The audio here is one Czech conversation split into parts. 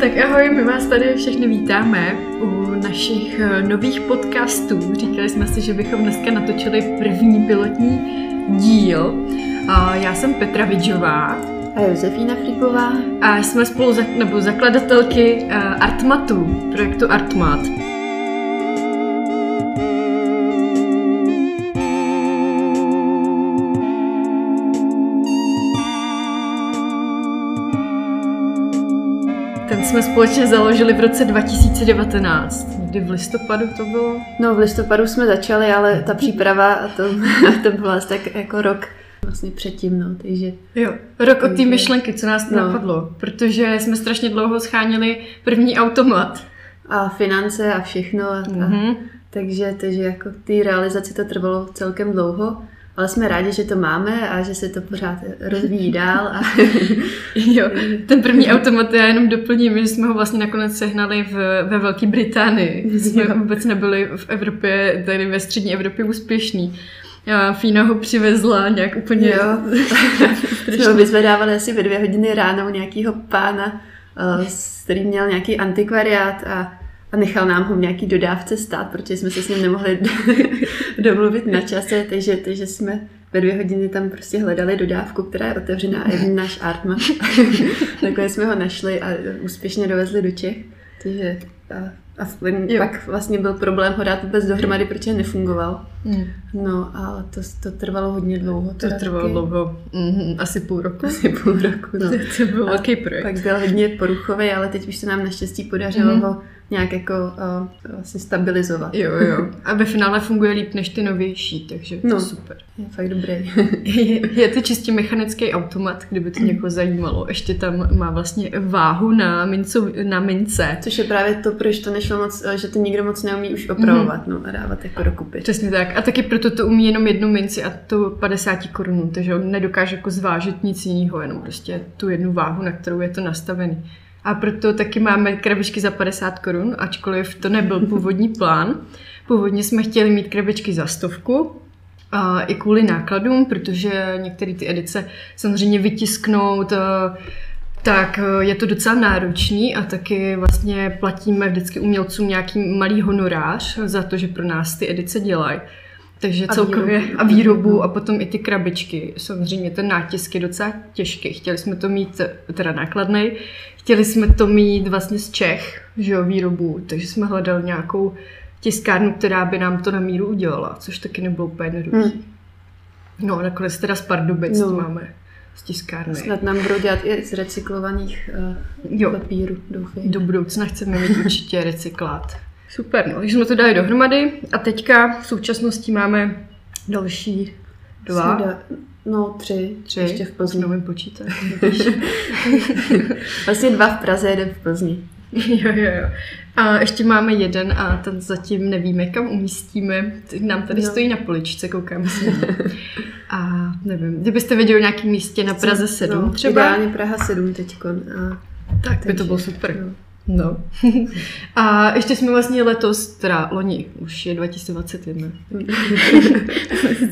Tak ahoj, my vás tady všechny vítáme u našich eh, nových podcastů. Říkali jsme si, že bychom dneska natočili první pilotní díl. Já jsem Petra Vidžová. A Josefína Friková. A jsme spolu za, nebo zakladatelky eh, Artmatu, projektu Artmat. Jsme společně založili v roce 2019. Někdy v listopadu to bylo? No v listopadu jsme začali, ale ta příprava a to, to bylo asi tak jako rok vlastně předtím, no, takže... Jo, rok od té myšlenky, co nás no. napadlo, protože jsme strašně dlouho schánili první automat. A finance a všechno. A, mm-hmm. a, takže, takže jako té realizaci to trvalo celkem dlouho ale jsme rádi, že to máme a že se to pořád rozvíjí dál. A... jo, ten první automat já jenom doplním, že jsme ho vlastně nakonec sehnali v, ve Velké Británii. Jsme jo. vůbec nebyli v Evropě, tady ve střední Evropě úspěšní. Já Fína ho přivezla nějak úplně... Jo, jsme ho vyzvedávali asi ve dvě hodiny ráno u nějakého pána, eh, který měl nějaký antikvariát a a nechal nám ho v nějaký dodávce stát, protože jsme se s ním nemohli domluvit na čase, takže, takže jsme ve dvě hodiny tam prostě hledali dodávku, která je otevřená a je náš Artma. Nakonec jsme ho našli a úspěšně dovezli do Čech. Takže a a pak vlastně byl problém ho dát vůbec dohromady, protože nefungoval. Mm. No a to, to trvalo hodně dlouho. To trvalo taky. dlouho, mm, asi půl roku. Asi půl roku, no. to, to byl velký projekt. Pak byl hodně poruchový, ale teď už se nám naštěstí podařilo mm. ho nějak jako uh, vlastně stabilizovat. Jo, jo. A ve finále funguje líp než ty novější, takže to no, je super. Je fakt dobrý. je, je to čistě mechanický automat, kdyby to někoho zajímalo. Ještě tam má vlastně váhu na, mincu, na mince. Což je právě to, proč to nešlo moc, že to nikdo moc neumí už opravovat mm. no, a dávat jako dokupy. Přesně tak. A taky proto to umí jenom jednu minci a to 50 korun, takže on nedokáže jako zvážit nic jiného, jenom prostě tu jednu váhu, na kterou je to nastavený. A proto taky máme krabičky za 50 korun, ačkoliv to nebyl původní plán. Původně jsme chtěli mít krabičky za stovku, a i kvůli nákladům, protože některé ty edice samozřejmě vytisknout, tak je to docela náročný a taky vlastně platíme vždycky umělcům nějaký malý honorář za to, že pro nás ty edice dělají. Takže a celkově výrobu. a výrobu a potom i ty krabičky. Samozřejmě ten nátisk je docela těžký. Chtěli jsme to mít teda nákladný, chtěli jsme to mít vlastně z Čech, že jo, výrobu, takže jsme hledali nějakou tiskárnu, která by nám to na míru udělala, což taky nebylo úplně jednoduché. Hmm. No a nakonec teda z Pardubic no. máme z tiskárny. Snad nám budou dělat i z recyklovaných uh, jo. papíru, doufám. Do budoucna chceme mít určitě recyklát. Super, no, takže jsme to dali dohromady a teďka v současnosti máme další dva. Da, no, tři, tři, ještě v Plzni. Už počítat. vlastně dva v Praze, jeden v Plzni. Jo, jo, jo. A ještě máme jeden a ten zatím nevíme, kam umístíme. Nám tady no. stojí na poličce, koukám si. A nevím, kdybyste viděli nějaký místě na Praze 7 no, třeba. Ideálně Praha 7 teďko. A, tak takže, by to bylo super. No. No. A ještě jsme vlastně letos, teda loni, už je 2021.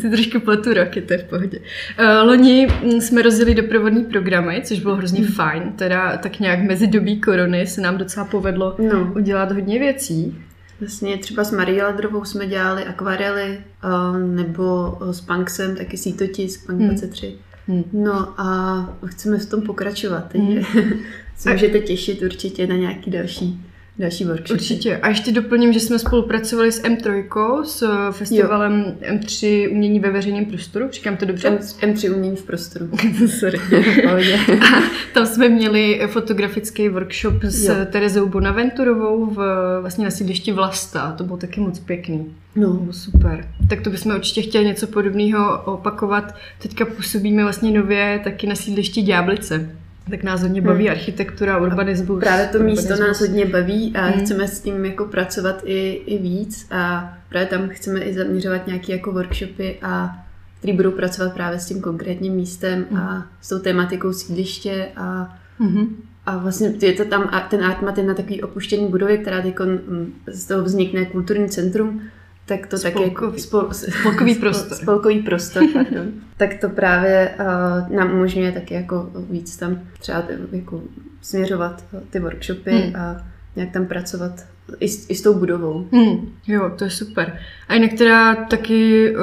si trošku pletu roky, to je v pohodě. Uh, loni jsme rozjeli doprovodní programy, což bylo hrozně hmm. fajn. Teda tak nějak mezi dobí korony se nám docela povedlo no. udělat hodně věcí. Vlastně třeba s Marí Ladrovou jsme dělali akvarely, uh, nebo s Punksem taky sítotisk, Punk hmm. 23. Hmm. No a chceme v tom pokračovat, takže hmm. se můžete těšit určitě na nějaký další další workshopy. Určitě. A ještě doplním, že jsme spolupracovali s M3, s eh, festivalem jo. M3 umění ve veřejném prostoru. Říkám to dobře? M, 3 umění v prostoru. Sorry. a tam jsme měli fotografický workshop s jo. Terezou Bonaventurovou v, vlastně na sídlišti Vlasta. To bylo taky moc pěkný. No. Bylo super. Tak to bychom určitě chtěli něco podobného opakovat. Teďka působíme vlastně nově taky na sídlišti Ďáblice. Tak nás hodně baví hmm. architektura, urbanismus. A právě to urbanismus. místo nás hodně baví a hmm. chceme s tím jako pracovat i, i víc a právě tam chceme i zaměřovat nějaké jako workshopy a který budou pracovat právě s tím konkrétním místem hmm. a s tou tématikou sídliště a hmm. A vlastně je to tam, ten Artmat je na takový opuštěný budově, která teď mm, z toho vznikne kulturní centrum, tak to Spolkový. taky jako spol, Spolkový prostor. Spolkový prostor, pardon. tak to právě uh, nám umožňuje taky jako víc tam třeba jako směřovat ty workshopy hmm. a nějak tam pracovat i s, i s tou budovou. Hmm, jo, to je super. A jinak teda taky uh,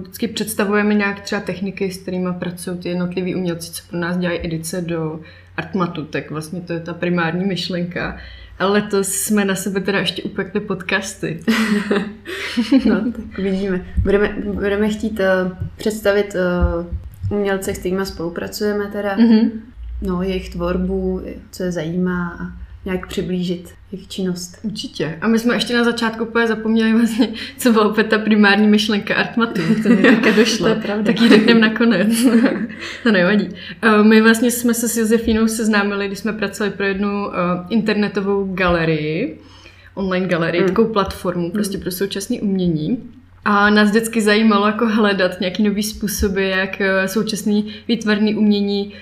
vždycky představujeme nějak třeba techniky, s kterými pracují ty jednotliví umělci, co pro nás dělají edice do Artmatu, tak vlastně to je ta primární myšlenka. Ale letos jsme na sebe teda ještě upekli podcasty. no, tak vidíme. Budeme, budeme chtít uh, představit uh, umělce, s kterými spolupracujeme teda, mm-hmm. no, jejich tvorbu, co je zajímá a nějak přiblížit jejich činnost. Určitě. A my jsme ještě na začátku úplně zapomněli vlastně, co byla opět ta primární myšlenka Artmatu. To mi také došlo. to je pravda. Tak ji řekneme nakonec. to nevadí. Eh, my vlastně jsme se s Josefínou seznámili, když jsme pracovali pro jednu eh, internetovou galerii, online galerii, mm. takovou platformu prostě mm. pro současné umění. A nás vždycky zajímalo jako hledat nějaký nový způsoby, jak eh, současný výtvarný umění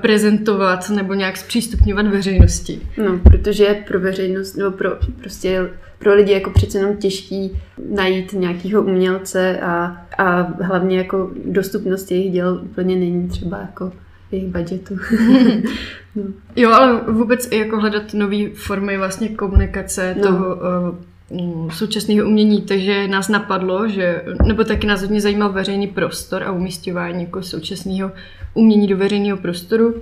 prezentovat nebo nějak zpřístupňovat veřejnosti. No, protože pro veřejnost, nebo pro, prostě pro lidi jako přece jenom těžký najít nějakého umělce a, a hlavně jako dostupnost jejich děl úplně není třeba jako jejich budgetu. no. Jo, ale vůbec i jako hledat nové formy vlastně komunikace no. toho uh, současného umění, takže nás napadlo, že, nebo taky nás hodně zajímal veřejný prostor a umístěvání jako současného umění do veřejného prostoru,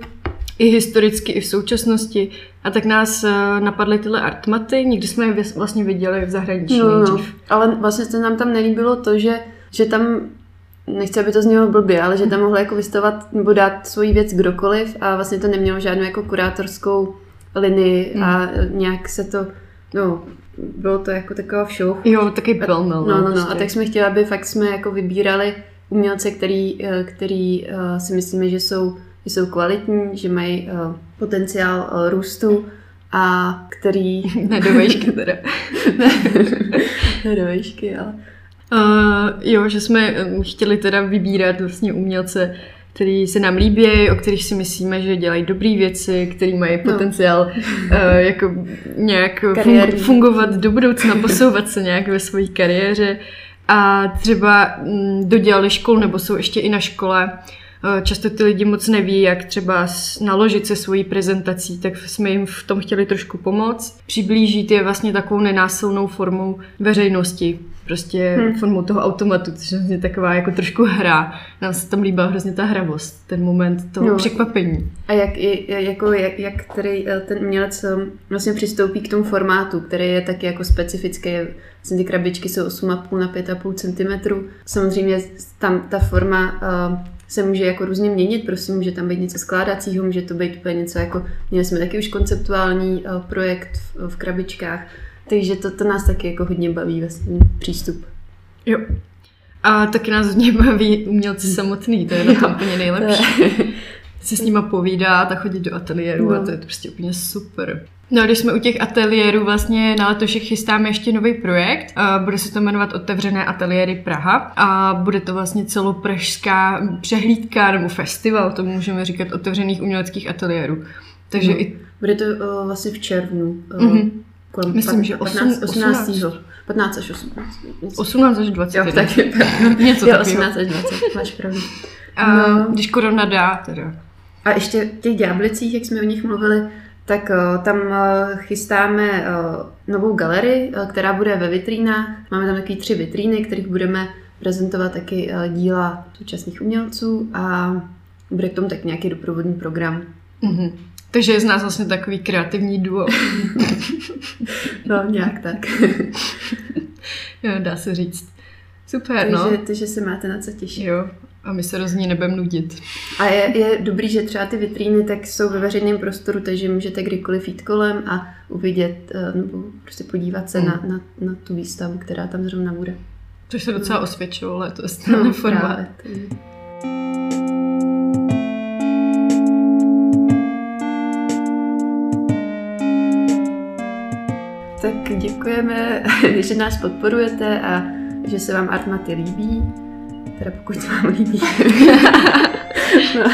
i historicky, i v současnosti. A tak nás eh, napadly tyhle artmaty, nikdy jsme je vlastně viděli v zahraničí no, no. Ale vlastně se nám tam nelíbilo to, že, že tam nechci, aby to znělo blbě, ale že tam mohl jako vystavovat nebo dát svoji věc kdokoliv a vlastně to nemělo žádnou jako kurátorskou linii hmm. a nějak se to, no, bylo to jako taková show. Jo, taky pelmel. No, no, no, no. Prostě. A tak jsme chtěli, aby fakt jsme jako vybírali umělce, který, eh, který eh, si myslíme, že jsou, že jsou kvalitní, že mají eh, potenciál růstu a který... ne do vejšky teda. ne do vejšky, ale... Uh, jo, že jsme chtěli teda vybírat vlastně umělce, který se nám líbí, o kterých si myslíme, že dělají dobré věci, který mají no. potenciál no. uh, jako nějak fung- fungovat do budoucna, posouvat se nějak ve své kariéře a třeba mm, dodělali školu nebo jsou ještě i na škole. Eh, často ty lidi moc neví, jak třeba naložit se svojí prezentací, tak jsme jim v tom chtěli trošku pomoct. Přiblížit je vlastně takovou nenásilnou formou veřejnosti, prostě hmm. formou toho automatu, což je taková jako trošku hra. Nám se tam líbila hrozně ta hravost, ten moment toho no. překvapení. A jak, jako, jak, jak který eh, ten umělec eh, vlastně přistoupí k tomu formátu, který je taky jako specifický, vlastně ty krabičky jsou 8,5 na 5,5 cm. Samozřejmě tam ta forma uh, se může jako různě měnit, prostě může tam být něco skládacího, může to být úplně něco jako, měli jsme taky už konceptuální projekt v, v krabičkách, takže to, to nás taky jako hodně baví vlastně přístup. Jo. A taky nás hodně baví umělci samotný, to je na tom úplně nejlepší. se s nima povídat a chodit do ateliéru no. a to je prostě úplně super. No, když jsme u těch ateliérů, vlastně na letošek chystáme ještě nový projekt. Bude se to jmenovat Otevřené ateliéry Praha a bude to vlastně celopražská přehlídka nebo festival, to můžeme říkat, otevřených uměleckých ateliérů. Takže no. i... Bude to uh, vlastně v červnu. Uh, mm-hmm. Kolem Myslím, že 15, 18. 15 až 18. 18 až 20. Jo, tak je Něco jo, 18 až 20, máš pravdu. A no. když korona dá, teda. A ještě v těch ďáblicích, jak jsme o nich mluvili, tak uh, tam uh, chystáme uh, novou galerii, která bude ve vitrínách. Máme tam takové tři vitríny, kterých budeme prezentovat taky díla současných umělců a bude k tomu tak nějaký doprovodný program. Mm-hmm. Takže je z nás vlastně takový kreativní duo. no, nějak tak. jo, dá se říct. Super, takže, no. Takže se máte na co těšit. Jo, a my se rozní nebudeme nudit. A je, je dobrý, že třeba ty vitríny tak jsou ve veřejném prostoru, takže můžete kdykoliv jít kolem a uvidět, eh, nebo prostě podívat se mm. na, na, na tu výstavu, která tam zrovna bude. Což se docela osvědčilo letos, ten no, formát. Tak děkujeme, že nás podporujete a že se vám Artmaty líbí. Teda pokud se vám líbí. no.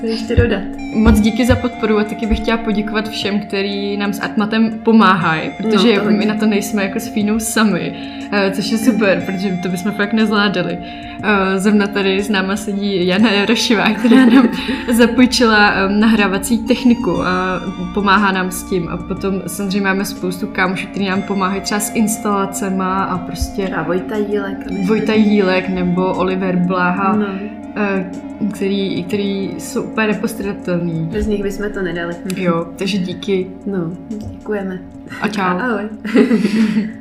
Se ještě dodat. Moc díky za podporu a taky bych chtěla poděkovat všem, kteří nám s Atmatem pomáhají, protože no, my na to nejsme jako s Fínou sami, uh, což je super, protože to bychom fakt nezvládali. Uh, zrovna tady s náma sedí Jana Jarošová, která nám zapůjčila um, nahrávací techniku a pomáhá nám s tím. A potom samozřejmě máme spoustu kámošů, kteří nám pomáhají třeba s instalacema a prostě... A Vojta Jílek. Vojta Jílek nebo Oliver Bláha. No který, který jsou úplně nepostradatelný. Bez nich bychom to nedali. Jo, takže díky. No, děkujeme. A čau. Ahoj.